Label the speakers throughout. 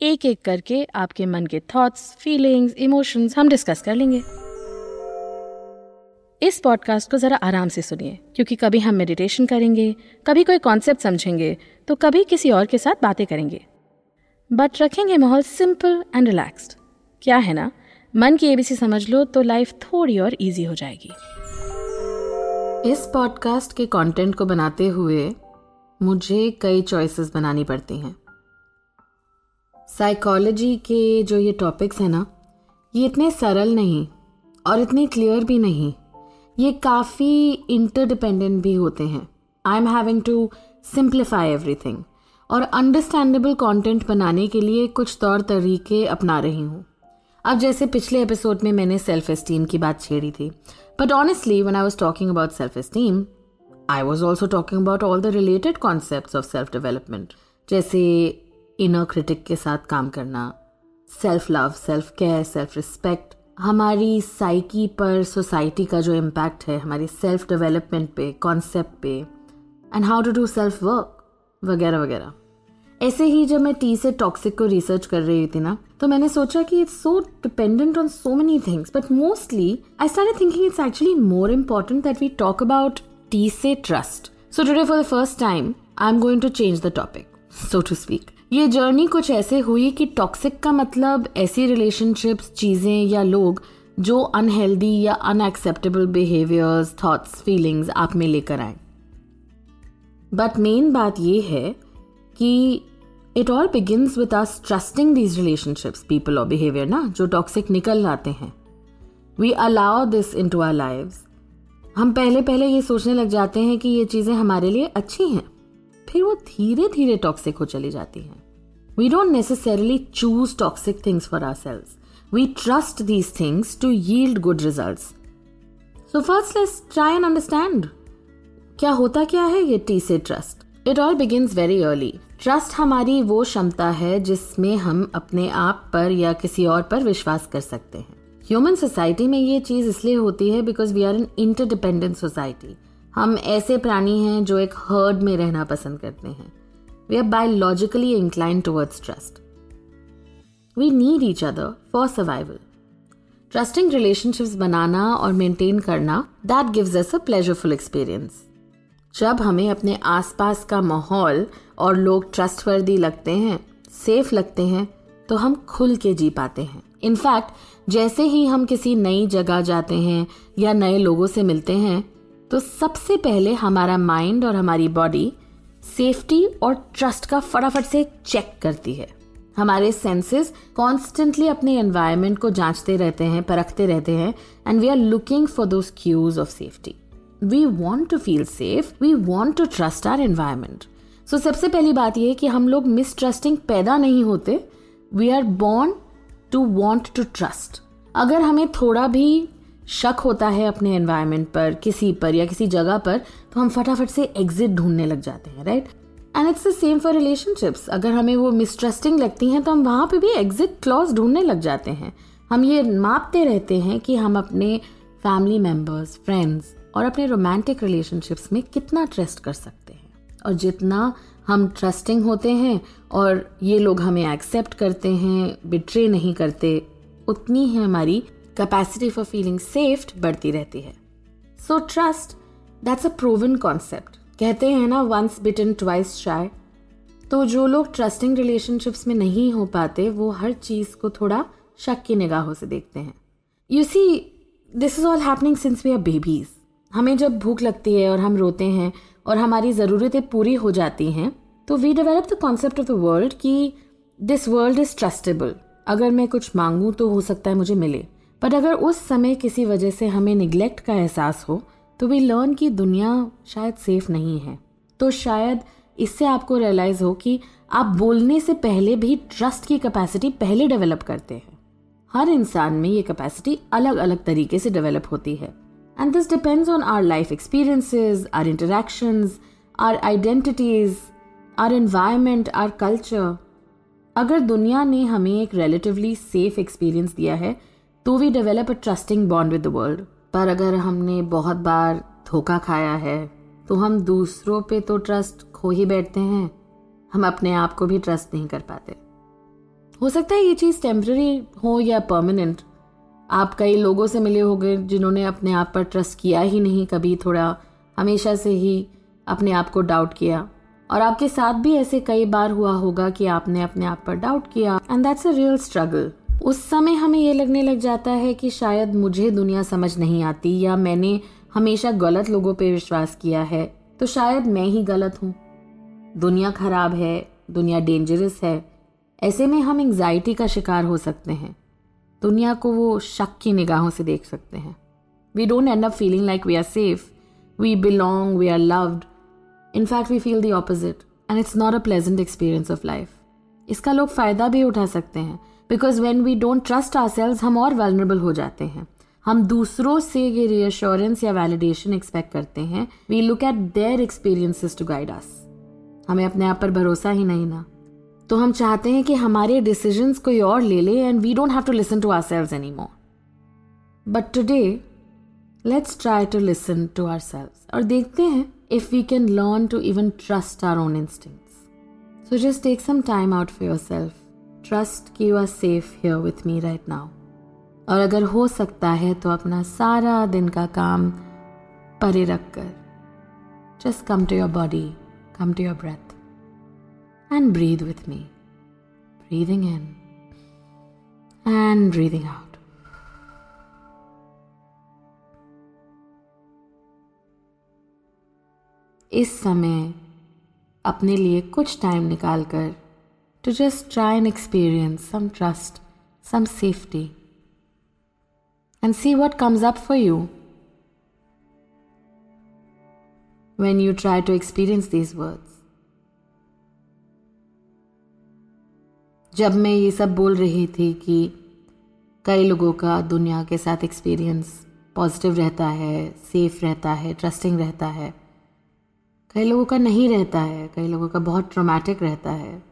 Speaker 1: एक एक करके आपके मन के थॉट्स फीलिंग्स इमोशंस हम डिस्कस कर लेंगे। इस पॉडकास्ट को ज़रा आराम से सुनिए, क्योंकि कभी हम मेडिटेशन करेंगे, कभी कोई कॉन्सेप्ट समझेंगे तो कभी किसी और के साथ बातें करेंगे। बट रखेंगे माहौल सिंपल एंड रिलैक्स्ड क्या है ना? मन की एबीसी समझ लो तो लाइफ थोड़ी और इजी हो जाएगी। इस पॉडकास्ट के कंटेंट को बनाते हुए मुझे कई चॉइसेस बनानी पड़ती हैं। साइकोलॉजी के जो ये टॉपिक्स हैं ना, ये इतने सरल नहीं और इतने क्लियर भी नहीं। ये काफ़ी इंटरडिपेंडेंट भी होते हैं। I am having to simplify everything और अंडरस्टैंडेबल कंटेंट बनाने के लिए कुछ तौर तरीके अपना रही हूँ। अब जैसे पिछले एपिसोड में मैंने सेल्फ एस्टीम की बात छेड़ी थी but honestly when I was talking about self esteem I was also talking about all the related concept of self development जैसे इनर क्रिटिक के साथ काम करना self love self care self respect हमारी साइकी पर सोसाइटी का जो impact है, हमारी सेल्फ डेवलपमेंट पे कॉन्सेप्ट पे and how to do self work वगैरह वगैरह। ऐसे ही जब मैं टी से टॉक्सिक को रिसर्च कर रही थी ना तो मैंने सोचा कि it's so dependent on so many things but mostly I start thinking it's actually more important that we talk about T से trust so today for the first time I am going to change the topic so to speak ये journey कुछ ऐसे हुई कि toxic का मतलब ऐसी relationships चीज़ें या लोग जो अनहेल्दी या अनएक्सेप्टेबल बिहेवियर्स थॉट्स फीलिंग्स आप में लेकर आए। बट मेन बात ये है कि it all begins with us trusting these relationships people और बिहेवियर ना, जो टॉक्सिक निकल आते हैं। We allow this into our live हम पहले पहले ये सोचने लग जाते हैं कि ये चीज़ें हमारे लिए अच्छी हैं। फिर वो धीरे धीरे टॉक्सिक हो चली जाती हैं। Don't necessarily choose toxic things for ourselves we trust these things to yield good result so first let's try and understand क्या होता क्या है ये टी से trust it all begin very early trust हमारी वो क्षमता है जिसमें हम अपने आप पर या किसी और पर विश्वास कर सकते हैं। ह्यूमन सोसाइटी में ये चीज़ इसलिए होती है because we are an interdependent society हम ऐसे प्राणी हैं जो एक हर्ड में रहना पसंद करते हैं। We are biologically incline towards trust we need each other for survival trusting relationships बनाना और मेंटेन करना that gives us a pleasureful experience जब हमें अपने आसपास का माहौल और लोग ट्रस्टवर्दी लगते हैं सेफ़ लगते हैं तो हम खुल के जी पाते हैं. इनफैक्ट जैसे ही हम किसी नई जगह जाते हैं या नए लोगों से मिलते हैं तो सबसे पहले हमारा माइंड और हमारी बॉडी सेफ्टी और ट्रस्ट का फटाफट से चेक करती है। हमारे सेंसेस कॉन्स्टेंटली अपने एनवायरमेंट को जांचते रहते हैं, परखते रहते हैं and we are looking for those cues of safety we want to feel safe we want to trust our environment so सबसे पहली बात यह कि हम लोग मिसट्रस्टिंग पैदा नहीं होते। We are born to want to trust अगर हमें थोड़ा भी शक होता है अपने एनवायरमेंट पर, किसी पर या किसी जगह पर तो हम फटाफट से एग्जिट ढूँढने लग जाते हैं right and it's the same for relationships अगर हमें वो मिसट्रस्टिंग लगती हैं तो हम वहाँ पे भी एग्जिट क्लॉज ढूँढने लग जाते हैं। हम ये मापते रहते हैं कि हम अपने फैमिली मेंबर्स फ्रेंड्स और अपने रोमांटिक रिलेशनशिप्स में कितना ट्रस्ट कर सकते हैं। और जितना हम ट्रस्टिंग होते हैं और ये लोग हमें एक्सेप्ट करते हैं बिट्रे नहीं करते, उतनी ही हमारी कैपेसिटी फॉर फीलिंग सेफ़ बढ़ती रहती है। So trust that's a proven concept कहते हैं ना वंस बिटन ट्वाइस शाय तो जो लोग ट्रस्टिंग रिलेशनशिप्स में नहीं हो पाते, वो हर चीज़ को थोड़ा शक की निगाहों से देखते हैं। You see this is all happening since we are babies हमें जब भूख लगती है और हम रोते हैं और हमारी ज़रूरतें पूरी हो जाती हैं तो we develop the concept of the world कि दिस वर्ल्ड इज़ ट्रस्टेबल अगर मैं कुछ मांगूँ तो हो सकता है मुझे मिले। बट अगर उस समय किसी वजह से हमें निग्लेक्ट का एहसास हो तो वी लर्न कि दुनिया शायद सेफ़ नहीं है। तो शायद इससे आपको रियलाइज़ हो कि आप बोलने से पहले भी ट्रस्ट की कैपेसिटी पहले डेवलप करते हैं। हर इंसान में ये कैपेसिटी अलग अलग तरीके से डेवलप होती है। And this depends on our life experiences our interactions our identities our environment our culture अगर दुनिया ने हमें एक रिलेटिवली सेफ़ एक्सपीरियंस दिया है तो we develop a trusting bond with the world पर अगर हमने बहुत बार धोखा खाया है तो हम दूसरों पे तो ट्रस्ट खो ही बैठते हैं। हम अपने आप को भी ट्रस्ट नहीं कर पाते। हो सकता है ये चीज़ टेम्प्रेरी हो या परमानेंट आप कई लोगों से मिले होंगे जिन्होंने अपने आप पर ट्रस्ट किया ही नहीं, कभी थोड़ा हमेशा से ही अपने आप को डाउट किया। और आपके साथ भी ऐसे कई बार हुआ होगा कि आपने अपने आप पर डाउट किया। And that's a real struggle उस समय हमें ये लगने लग जाता है कि शायद मुझे दुनिया समझ नहीं आती या मैंने हमेशा गलत लोगों पे विश्वास किया है तो शायद मैं ही गलत हूँ। दुनिया खराब है, दुनिया डेंजरस है, ऐसे में हम एंजाइटी का शिकार हो सकते हैं। दुनिया को वो शक की निगाहों से देख सकते हैं। We don't end up feeling like we are safe we belong we are loved in fact we feel the opposite and it's not a pleasant experience of life इसका लोग फ़ायदा भी उठा सकते हैं because when we don't trust ourselves हम और वेलरेबल हो जाते हैं। हम दूसरों से ये रियश्योरेंस या वैलिडेशन एक्सपेक्ट करते हैं। We look at their experiences to guide us हमें अपने आप पर भरोसा ही नहीं ना। तो हम चाहते हैं कि हमारे डिसीजंस कोई और ले ले and we don't have to listen to ourselves anymore but today let's try to listen to ourselves और देखते हैं if we can learn to even trust our own instinct so just take some time out for yourself trust कि you are safe here with me right now. और अगर हो सकता है तो अपना सारा दिन का काम परे रख कर just come to your body come to your breath and breathe with me breathing in and breathing out इस समय अपने लिए कुछ टाइम निकालकर to just try and experience some trust some safety and see what comes up for you when you try to experience these words. जब मैं ये सब बोल रही थी कि कई लोगों का दुनिया के साथ एक्सपीरियंस पॉजिटिव रहता है सेफ़ रहता है ट्रस्टिंग रहता है, कई लोगों का नहीं रहता है, कई लोगों का बहुत ट्रोमैटिक रहता है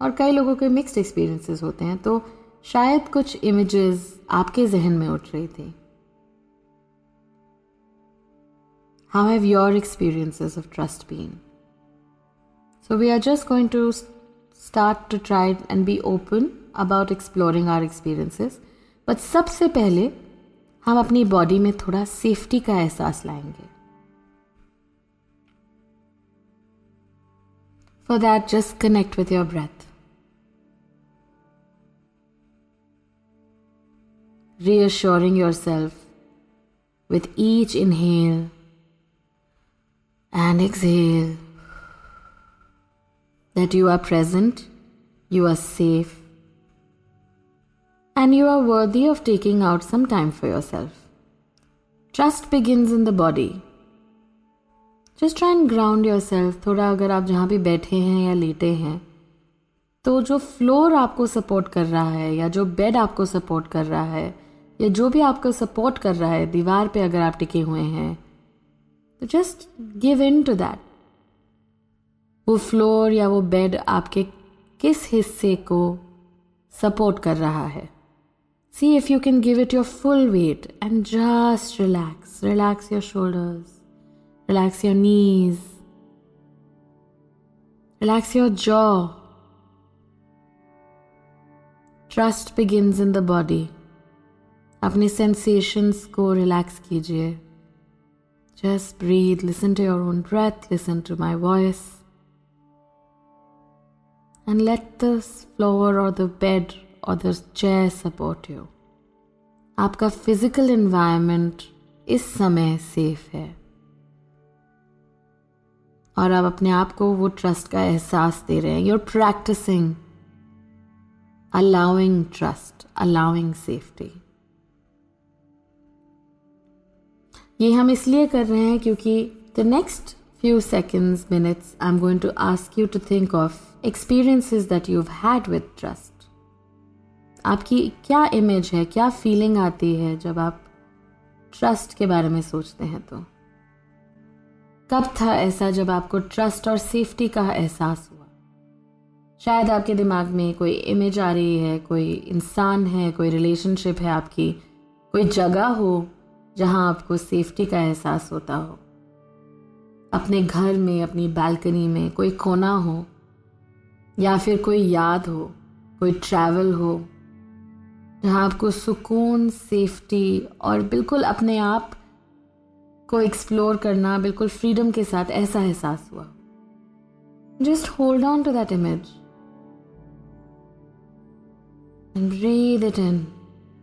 Speaker 1: और कई लोगों के मिक्स्ड एक्सपीरियंसेस होते हैं तो शायद कुछ इमेजेस आपके जहन में उठ रही थी। How have your experiences of trust been so we are just going to start to try and be open about exploring our experiences but सबसे पहले हम अपनी बॉडी में थोड़ा सेफ्टी का एहसास लाएँगे। For that just connect with your breath reassuring yourself with each inhale and exhale that you are present, you are safe, and you are worthy of taking out some time for yourself. Trust begins in the body. Just try and ground yourself. थोड़ा अगर आप जहाँ भी बैठे हैं या लेटे हैं तो जो फ्लोर आपको सपोर्ट कर रहा है या जो बेड आपको सपोर्ट कर रहा है या जो भी आपको सपोर्ट कर रहा है, दीवार पे अगर आप टिके हुए हैं तो just give in to that वो फ्लोर या वो बेड आपके किस हिस्से को सपोर्ट कर रहा है? See if you can give it your full weight and just relax relax your shoulders relax your knees relax your jaw trust begins in the body अपने सेंसेशंस को रिलैक्स कीजिए। Just breathe listen to your own breath listen to my voice and let the floor और the bed और the chair support you आपका physical environment इस समय safe है। और आप अपने आप को वो ट्रस्ट का एहसास दे रहे हैं। You're practising allowing trust allowing safety ये हम इसलिए कर रहे हैं क्योंकि the next few few seconds, minutes, I'm going to ask you to think of experiences that you've had with trust. आपकी क्या इमेज है क्या फीलिंग आती है जब आप ट्रस्ट के बारे में सोचते हैं तो कब था ऐसा जब आपको ट्रस्ट और सेफ्टी का एहसास हुआ शायद आपके दिमाग में कोई इमेज आ रही है कोई इंसान है कोई रिलेशनशिप है आपकी कोई जगह हो जहाँ आपको सेफ्टी का एहसास होता हो। अपने घर में, अपनी बालकनी में कोई कोना हो, या फिर कोई याद हो, कोई ट्रैवल हो, जहाँ आपको सुकून सेफ्टी और बिल्कुल अपने आप को एक्सप्लोर करना, बिल्कुल फ्रीडम के साथ ऐसा एहसास हुआ। Just hold on to that image and breathe it in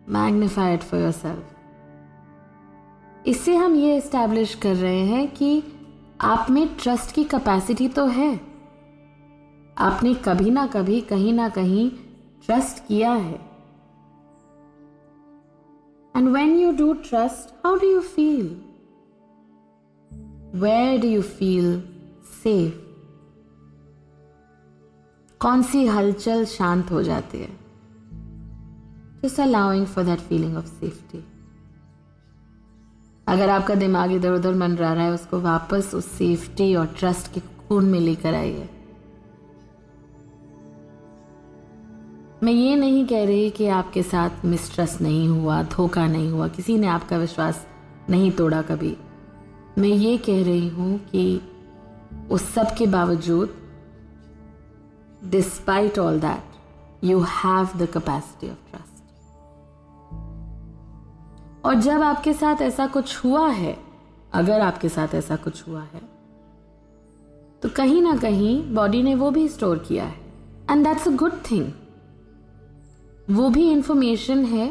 Speaker 1: magnify it for yourself इससे हम ये इस्टेब्लिश कर रहे हैं कि आप में ट्रस्ट की कैपेसिटी तो है। आपने कभी ना कभी, कहीं ना कहीं ट्रस्ट किया है। And when you do trust how do you feel where do you feel safe कौन सी हलचल शांत हो जाती है? Just allowing for that feeling of safety अगर आपका दिमाग इधर उधर मन रहा है, उसको वापस उस सेफ्टी और ट्रस्ट के खून में लेकर आइए। मैं ये नहीं कह रही कि आपके साथ मिसट्रस्ट नहीं हुआ, धोखा नहीं हुआ, किसी ने आपका विश्वास नहीं तोड़ा कभी। मैं ये कह रही हूँ कि उस सब के बावजूद despite all that you have the capacity of और जब आपके साथ ऐसा कुछ हुआ है, अगर आपके साथ ऐसा कुछ हुआ है तो कहीं ना कहीं बॉडी ने वो भी स्टोर किया है। And that's a good thing वो भी इंफॉर्मेशन है,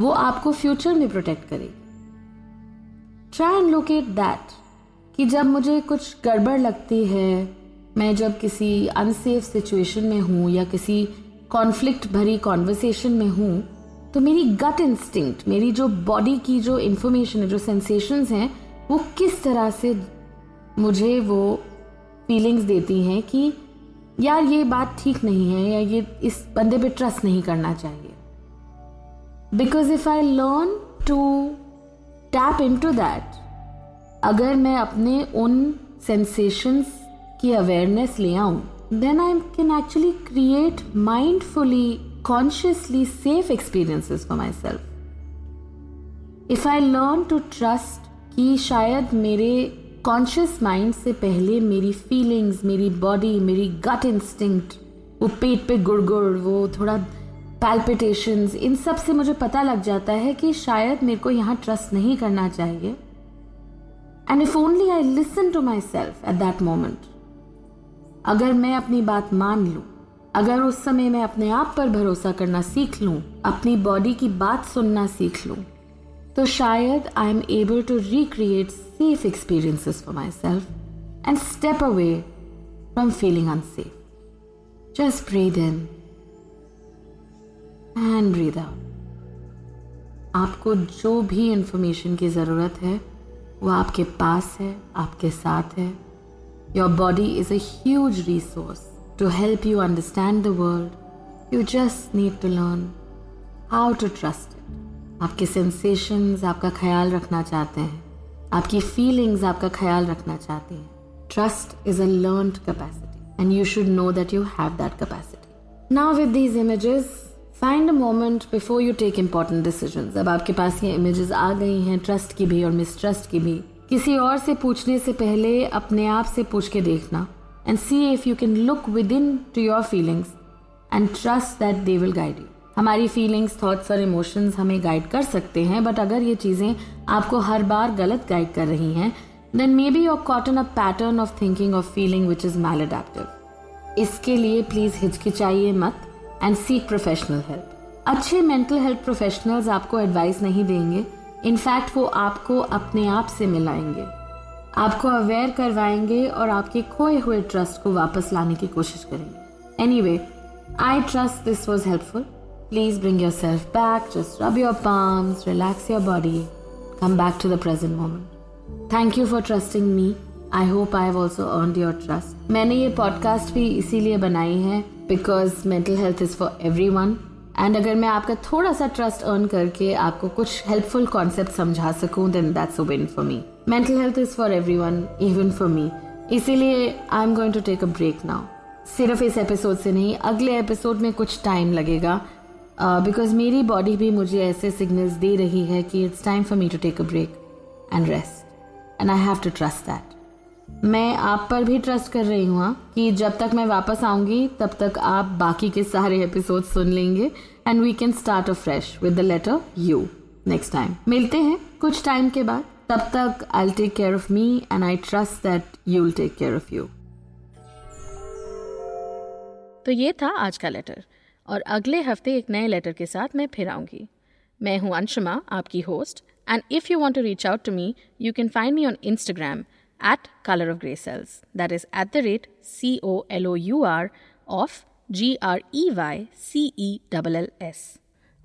Speaker 1: वो आपको फ्यूचर में प्रोटेक्ट करेगी। ट्राई एंड लोकेट दैट कि जब मुझे कुछ गड़बड़ लगती है, मैं जब किसी अनसेफ सिचुएशन में हूँ या किसी कॉन्फ्लिक्ट भरी कॉन्वर्सेशन में हूँ तो मेरी गट इंस्टिंक्ट मेरी जो बॉडी की जो इंफॉर्मेशन है, जो सेंसेशंस हैं, वो किस तरह से मुझे वो फीलिंग्स देती हैं कि यार ये बात ठीक नहीं है या ये इस बंदे पे ट्रस्ट नहीं करना चाहिए। Because if I learn to tap in to that अगर मैं अपने उन सेंसेशंस की अवेयरनेस ले आऊँ then I can actually create mindfully consciously safe experiences for myself. If I learn to trust कि शायद मेरे कॉन्शियस माइंड से पहले मेरी फीलिंग्स मेरी बॉडी मेरी गट इंस्टिंक्ट वो पेट पे गुड़गुड़, वो थोड़ा पैल्पिटेशंस इन सबसे मुझे पता लग जाता है कि शायद मेरे को यहाँ ट्रस्ट नहीं करना चाहिए and if only I listen to myself at that moment अगर मैं अपनी बात मान लूँ अगर उस समय मैं अपने आप पर भरोसा करना सीख लूँ, अपनी बॉडी की बात सुनना सीख लूँ, तो शायद I am able to recreate safe experiences for myself and step away from feeling unsafe just breathe in and breathe out आपको जो भी इंफॉर्मेशन की ज़रूरत है वो आपके पास है आपके साथ है। Your body is a huge resource to help you understand the world, you just need to learn how to trust it. आपके सेंसेशंस आपका ख्याल रखना चाहते हैं। आपकी फीलिंग्स आपका ख्याल रखना चाहते हैं। Trust is a learn capacity and you should know that you have that capacity now with these images find a moment before you take important decision अब आपके पास ये इमेजेस आ गई हैं ट्रस्ट की भी और मिसट्रस्ट की भी। किसी और से पूछने से पहले अपने आप से पूछ के देखना। And see if you can look within to your feelings and trust that they will guide you. हमारी फीलिंग्स थॉट्स और इमोशंस हमें गाइड कर सकते हैं बट अगर ये चीज़ें आपको हर बार गलत गाइड कर रही हैं then maybe you're caught in a pattern of thinking of feeling which is maladaptive इसके लिए प्लीज़ हिचकिचाइए मत एंड सीक प्रोफेशनल हेल्प अच्छे मेंटल हेल्थ प्रोफेशनल्स आपको एडवाइस नहीं देंगे. इनफैक्ट वो आपको अपने आप से मिलाएँगे. आपको अवेयर करवाएँगे और आपके खोए हुए ट्रस्ट को वापस लाने की कोशिश करेंगे। Anyway I trust this was helpful please bring yourself back just rub your palms relax your body come back to the present moment thank you for trusting me I hope I have also earn your trust मैंने ये podcast भी इसीलिए बनाई है because mental health is for everyone and अगर मैं आपका थोड़ा सा ट्रस्ट अर्न करके आपको कुछ हेल्पफुल कॉन्सेप्ट समझा सकूँ then that's a win for me mental health is for everyone even for me इसीलिए I am going to take a break now सिर्फ़ इस एपिसोड से नहीं अगले एपिसोड में कुछ टाइम लगेगा। बिकॉज़ uh, मेरी बॉडी भी मुझे ऐसे सिग्नल्स दे रही है कि it's time for me to take a break and rest and I have to trust that मैं आप पर भी ट्रस्ट कर रही हूँ हाँ, कि जब तक मैं वापस आऊँगी तब तक आप बाकी के सारे एपिसोड सुन लेंगे। And we can start afresh with the later you next time मिलते हैं कुछ टाइम के बाद। तब तक I take care of me and I trust that you will take care of you
Speaker 2: तो ये था आज का लेटर और अगले हफ़्ते एक नए लेटर के साथ मैं फिर आऊँगी मैं हूँ अंशुमा, आपकी host and if you want to reach out to me you can find me on Instagram at color of grey cells. That is at the rate C O L O U R of G R E Y C E L L S.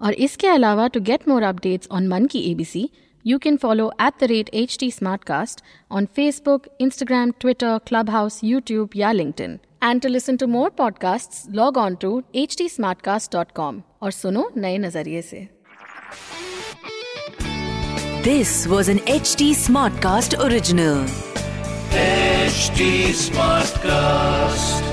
Speaker 2: और इसके अलावा to get more updates on मन की ABC you can follow at the rate HT Smartcast on Facebook, Instagram, Twitter, Clubhouse, YouTube, या LinkedIn. And to listen to more podcasts, log on to htsmartcast.com और सुनो नए नजरिए से
Speaker 3: This was an HT Smartcast original.
Speaker 4: HD Smartcast.